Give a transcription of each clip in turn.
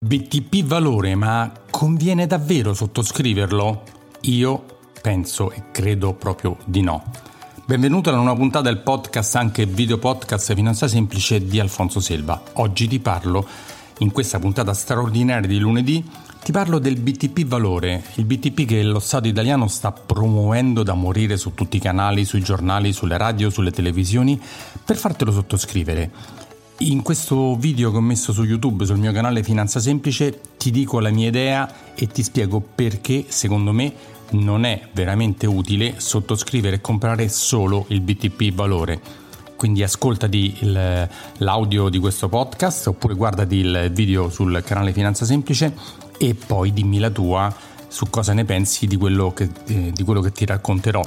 BTP valore, ma conviene davvero sottoscriverlo? Io penso e credo proprio di no. Benvenuto alla nuova puntata del podcast, anche video podcast Finanza Semplice di Alfonso Selva. Oggi ti parlo, in questa puntata straordinaria di lunedì, ti parlo del BTP valore, il BTP che lo Stato italiano sta promuovendo da morire su tutti i canali, sui giornali, sulle radio, sulle televisioni, per fartelo sottoscrivere. In questo video che ho messo su YouTube sul mio canale Finanza Semplice ti dico la mia idea e ti spiego perché secondo me non è veramente utile sottoscrivere e comprare solo il BTP valore. Quindi ascoltati il, l'audio di questo podcast oppure guardati il video sul canale Finanza Semplice e poi dimmi la tua su cosa ne pensi di quello che, eh, di quello che ti racconterò.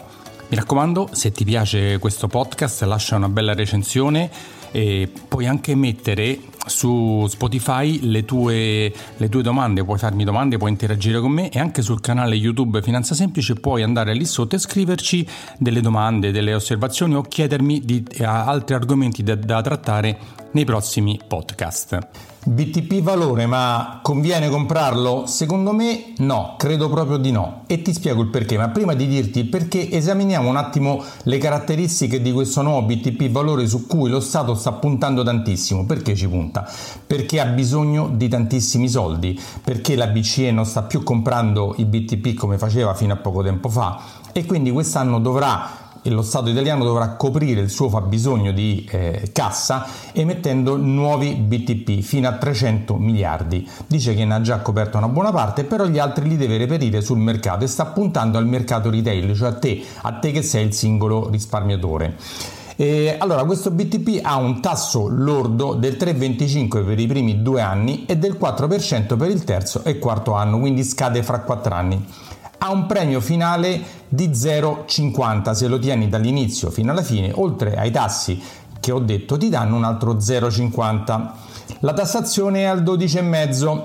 Mi raccomando, se ti piace questo podcast lascia una bella recensione e puoi anche mettere su Spotify le tue, le tue, domande, puoi farmi domande, puoi interagire con me e anche sul canale YouTube Finanza Semplice puoi andare lì sotto e scriverci delle domande, delle osservazioni o chiedermi di altri argomenti da, da trattare nei prossimi podcast. BTP valore, ma conviene comprarlo? Secondo me no, credo proprio di no. E ti spiego il perché, ma prima di dirti il perché esaminiamo un attimo le caratteristiche di questo nuovo BTP valore su cui lo Stato sta puntando tantissimo. Perché ci punta? Perché ha bisogno di tantissimi soldi, perché la BCE non sta più comprando i BTP come faceva fino a poco tempo fa e quindi quest'anno dovrà lo Stato italiano dovrà coprire il suo fabbisogno di eh, cassa emettendo nuovi BTP fino a 300 miliardi. Dice che ne ha già coperto una buona parte, però gli altri li deve reperire sul mercato e sta puntando al mercato retail, cioè a te, a te che sei il singolo risparmiatore. E allora, questo BTP ha un tasso lordo del 3,25 per i primi due anni e del 4% per il terzo e quarto anno, quindi scade fra quattro anni ha un premio finale di 0,50 se lo tieni dall'inizio fino alla fine, oltre ai tassi che ho detto ti danno un altro 0,50. La tassazione è al 12,5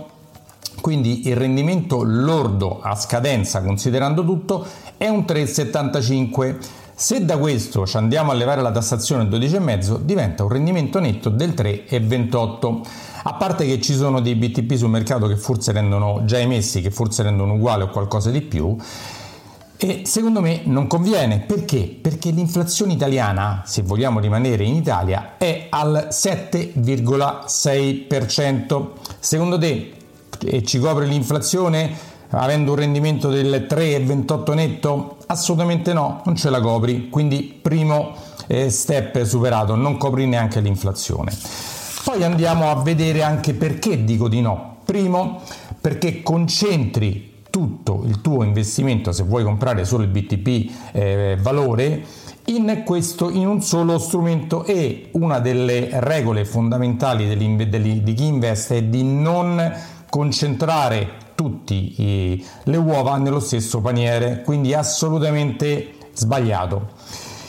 quindi il rendimento lordo a scadenza considerando tutto è un 3,75 se da questo ci andiamo a levare la tassazione al 12,5 diventa un rendimento netto del 3,28 a parte che ci sono dei BTP sul mercato che forse rendono già emessi, che forse rendono uguale o qualcosa di più, e secondo me non conviene perché? Perché l'inflazione italiana, se vogliamo rimanere in Italia, è al 7,6%. Secondo te ci copre l'inflazione avendo un rendimento del 3,28 netto? Assolutamente no, non ce la copri. Quindi primo eh, step superato, non copri neanche l'inflazione. Poi andiamo a vedere anche perché dico di no. Primo, perché concentri tutto il tuo investimento, se vuoi comprare solo il BTP eh, valore, in, questo, in un solo strumento e una delle regole fondamentali di chi investe è di non concentrare tutte le uova nello stesso paniere, quindi assolutamente sbagliato.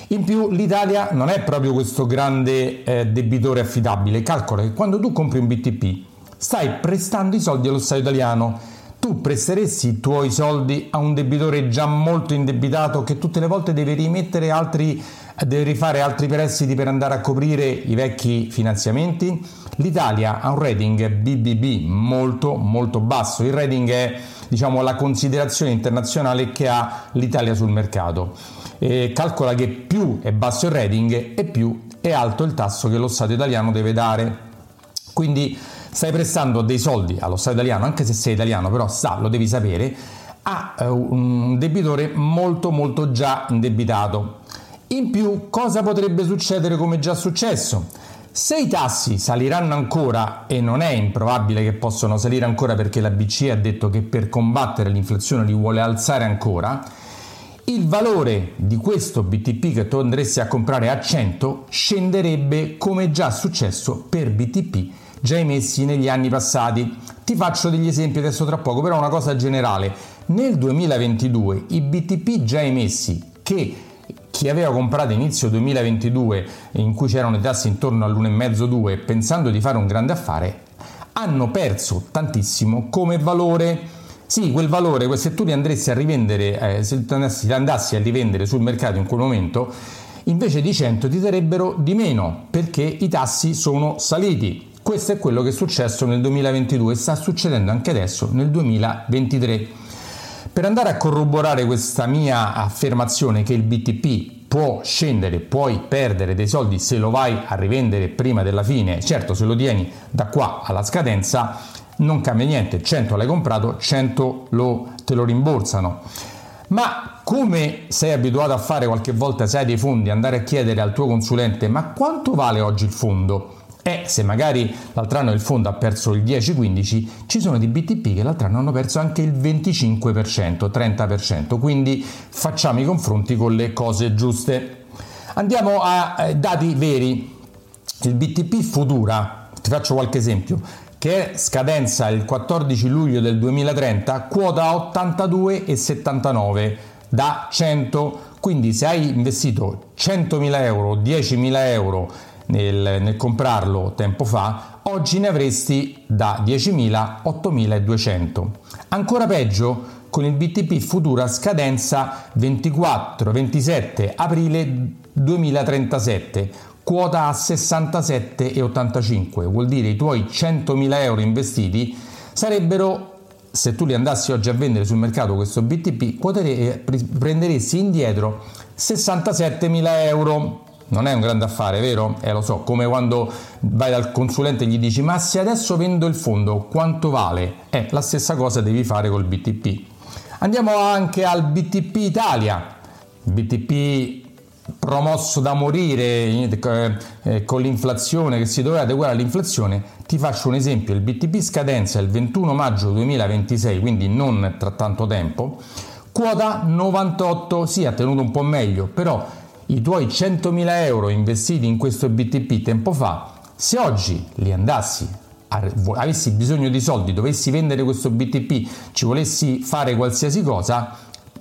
In più l'Italia non è proprio questo grande eh, debitore affidabile. Calcola che quando tu compri un BTP stai prestando i soldi allo Stato italiano. Tu presteresti i tuoi soldi a un debitore già molto indebitato che tutte le volte deve rimettere altri deve rifare altri prestiti per andare a coprire i vecchi finanziamenti? L'Italia ha un rating BBB molto molto basso. Il rating è diciamo la considerazione internazionale che ha l'Italia sul mercato eh, calcola che più è basso il rating e più è alto il tasso che lo Stato italiano deve dare. Quindi stai prestando dei soldi allo Stato italiano, anche se sei italiano, però sa, lo devi sapere, a eh, un debitore molto molto già indebitato. In più, cosa potrebbe succedere come già successo? Se i tassi saliranno ancora, e non è improbabile che possano salire ancora perché la BCE ha detto che per combattere l'inflazione li vuole alzare ancora, il valore di questo BTP che tu andresti a comprare a 100 scenderebbe come già successo per BTP già emessi negli anni passati. Ti faccio degli esempi adesso tra poco, però una cosa generale. Nel 2022 i BTP già emessi che chi aveva comprato inizio 2022 in cui c'erano i tassi intorno all'1,5-2 pensando di fare un grande affare hanno perso tantissimo come valore sì, quel valore, se tu li andresti a rivendere, eh, se li andassi a rivendere sul mercato in quel momento, invece di 100 ti darebbero di meno perché i tassi sono saliti. Questo è quello che è successo nel 2022 e sta succedendo anche adesso nel 2023. Per andare a corroborare questa mia affermazione che il BTP può scendere, puoi perdere dei soldi se lo vai a rivendere prima della fine, certo se lo tieni da qua alla scadenza non cambia niente, 100 l'hai comprato, 100 lo, te lo rimborsano. Ma come sei abituato a fare qualche volta se hai dei fondi, andare a chiedere al tuo consulente ma quanto vale oggi il fondo? E se magari l'altro anno il fondo ha perso il 10-15, ci sono dei BTP che l'altro anno hanno perso anche il 25%, 30%, quindi facciamo i confronti con le cose giuste. Andiamo a eh, dati veri. Il BTP Futura, ti faccio qualche esempio, che è scadenza il 14 luglio del 2030, quota 82,79 da 100. Quindi se hai investito 100.000 euro, 10.000 euro nel, nel comprarlo tempo fa, oggi ne avresti da 10.000 8.200. Ancora peggio con il BTP Futura scadenza 24-27 aprile 2037, quota a 67,85, vuol dire i tuoi 100.000 euro investiti sarebbero, se tu li andassi oggi a vendere sul mercato questo BTP, prenderesti indietro 67.000 euro non è un grande affare, vero? Eh lo so, come quando vai dal consulente e gli dici ma se adesso vendo il fondo quanto vale? Eh, la stessa cosa devi fare col BTP. Andiamo anche al BTP Italia. BTP promosso da morire eh, eh, con l'inflazione che si doveva adeguare all'inflazione, ti faccio un esempio, il BTP scadenza il 21 maggio 2026, quindi non tra tanto tempo, quota 98, sì ha tenuto un po' meglio, però i tuoi 100.000 euro investiti in questo BTP tempo fa, se oggi li andassi avessi bisogno di soldi, dovessi vendere questo BTP, ci volessi fare qualsiasi cosa,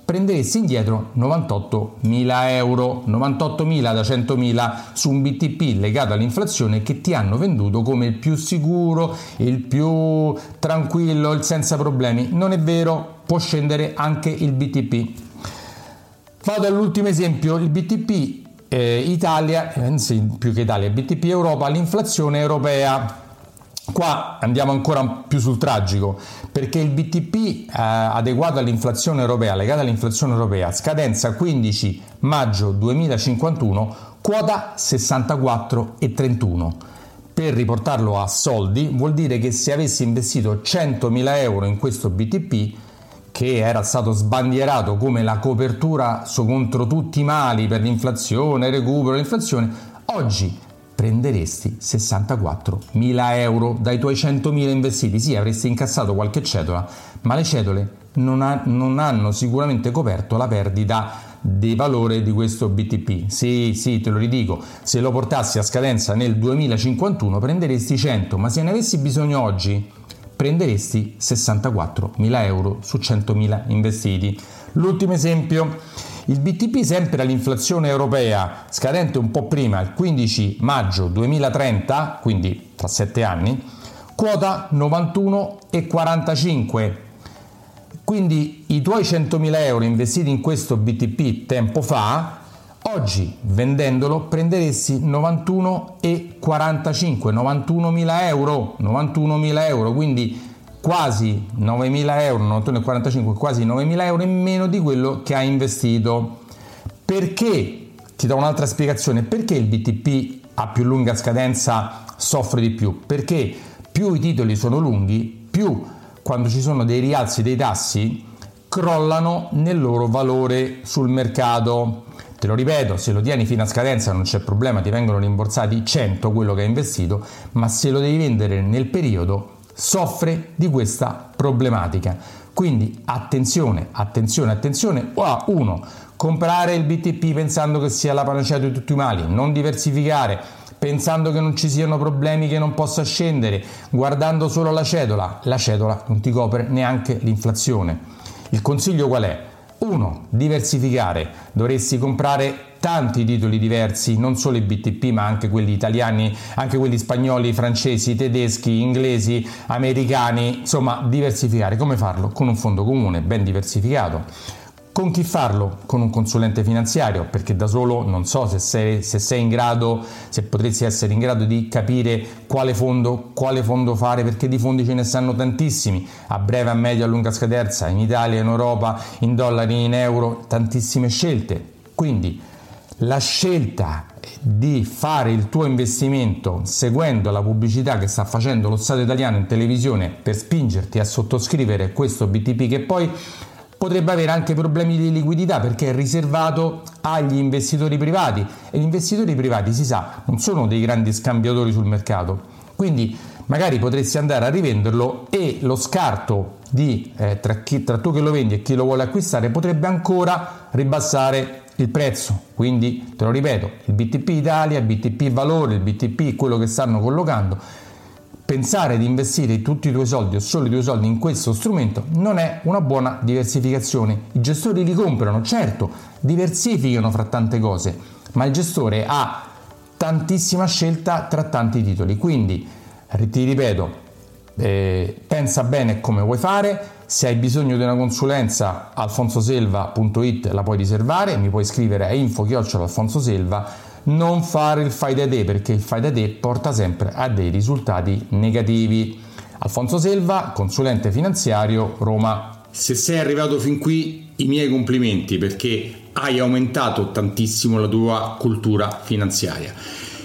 prenderesti indietro 98.000 euro, 98.000 da 100.000 su un BTP legato all'inflazione che ti hanno venduto come il più sicuro, il più tranquillo, il senza problemi. Non è vero, può scendere anche il BTP. Vado all'ultimo esempio, il BTP eh, Italia, anzi più che Italia, BTP Europa, l'inflazione europea. Qua andiamo ancora più sul tragico, perché il BTP eh, adeguato all'inflazione europea, legato all'inflazione europea, scadenza 15 maggio 2051, quota 64,31. Per riportarlo a soldi vuol dire che se avessi investito 100.000 euro in questo BTP, che era stato sbandierato come la copertura contro tutti i mali per l'inflazione, recupero dell'inflazione, oggi prenderesti 64.000 euro dai tuoi 100.000 investiti. Sì, avresti incassato qualche cedola, ma le cedole non, ha, non hanno sicuramente coperto la perdita di valore di questo BTP. Sì, sì, te lo ridico, se lo portassi a scadenza nel 2051 prenderesti 100, ma se ne avessi bisogno oggi prenderesti 64.000 euro su 100.000 investiti. L'ultimo esempio, il BTP sempre all'inflazione europea, scadente un po' prima, il 15 maggio 2030, quindi tra 7 anni, quota 91,45. Quindi i tuoi 100.000 euro investiti in questo BTP tempo fa Oggi vendendolo prenderesti 91,45, 91.000 euro, 91.000 euro, quindi quasi 9.000 euro, 91,45, quasi 9.000 euro in meno di quello che hai investito. Perché? Ti do un'altra spiegazione. Perché il BTP a più lunga scadenza soffre di più? Perché più i titoli sono lunghi, più quando ci sono dei rialzi dei tassi crollano nel loro valore sul mercato. Te lo ripeto, se lo tieni fino a scadenza non c'è problema, ti vengono rimborsati 100 quello che hai investito, ma se lo devi vendere nel periodo soffre di questa problematica. Quindi attenzione, attenzione, attenzione. A uno, comprare il BTP pensando che sia la panacea di tutti i mali, non diversificare pensando che non ci siano problemi che non possa scendere, guardando solo la cedola. La cedola non ti copre neanche l'inflazione. Il consiglio qual è? 1. Diversificare. Dovresti comprare tanti titoli diversi, non solo i BTP, ma anche quelli italiani, anche quelli spagnoli, francesi, tedeschi, inglesi, americani, insomma, diversificare. Come farlo? Con un fondo comune ben diversificato Con chi farlo? Con un consulente finanziario, perché da solo non so se sei, se sei in grado, se potresti essere in grado di capire quale fondo, quale fondo fare, perché di fondi ce ne stanno tantissimi, a breve, a medio, a lunga scadenza, in Italia, in Europa, in dollari, in euro, tantissime scelte. Quindi la scelta di fare il tuo investimento seguendo la pubblicità che sta facendo lo Stato italiano in televisione per spingerti a sottoscrivere questo BTP che poi potrebbe avere anche problemi di liquidità perché è riservato agli investitori privati. E gli investitori privati si sa non sono dei grandi scambiatori sul mercato. Quindi magari potresti andare a rivenderlo e lo scarto di, eh, tra, chi, tra tu che lo vendi e chi lo vuole acquistare potrebbe ancora ribassare il prezzo. Quindi te lo ripeto il BTP Italia, il BTP Valore, il BTP quello che stanno collocando pensare di investire tutti i tuoi soldi o solo i tuoi soldi in questo strumento non è una buona diversificazione. I gestori li comprano, certo, diversificano fra tante cose, ma il gestore ha tantissima scelta tra tanti titoli. Quindi, ti ripeto, eh, pensa bene come vuoi fare. Se hai bisogno di una consulenza, alfonsoselva.it la puoi riservare, mi puoi scrivere a info-alfonsoselva non fare il fai da te perché il fai da te porta sempre a dei risultati negativi. Alfonso Selva, consulente finanziario, Roma. Se sei arrivato fin qui, i miei complimenti perché hai aumentato tantissimo la tua cultura finanziaria.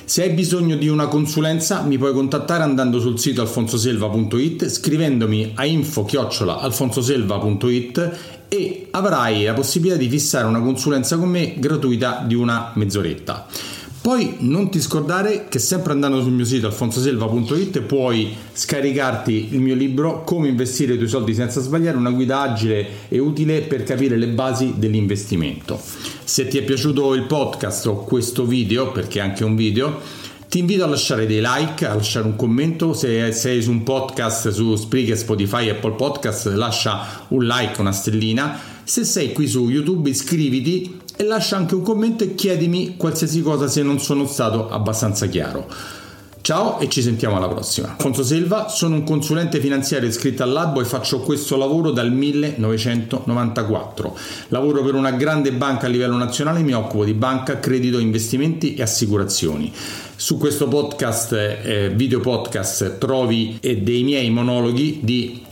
Se hai bisogno di una consulenza mi puoi contattare andando sul sito alfonsoselva.it scrivendomi a info-alfonsoselva.it e avrai la possibilità di fissare una consulenza con me gratuita di una mezz'oretta. Poi non ti scordare che sempre andando sul mio sito alfonsoselva.it puoi scaricarti il mio libro Come investire i tuoi soldi senza sbagliare, una guida agile e utile per capire le basi dell'investimento. Se ti è piaciuto il podcast o questo video, perché è anche un video, ti invito a lasciare dei like, a lasciare un commento. Se sei su un podcast su Spreaker, Spotify, Apple Podcast, lascia un like, una stellina. Se sei qui su YouTube, iscriviti e lascia anche un commento e chiedimi qualsiasi cosa se non sono stato abbastanza chiaro. Ciao e ci sentiamo alla prossima. Alfonso Selva, sono un consulente finanziario iscritto all'Albo e faccio questo lavoro dal 1994. Lavoro per una grande banca a livello nazionale e mi occupo di banca, credito, investimenti e assicurazioni. Su questo podcast, eh, video podcast, trovi eh, dei miei monologhi di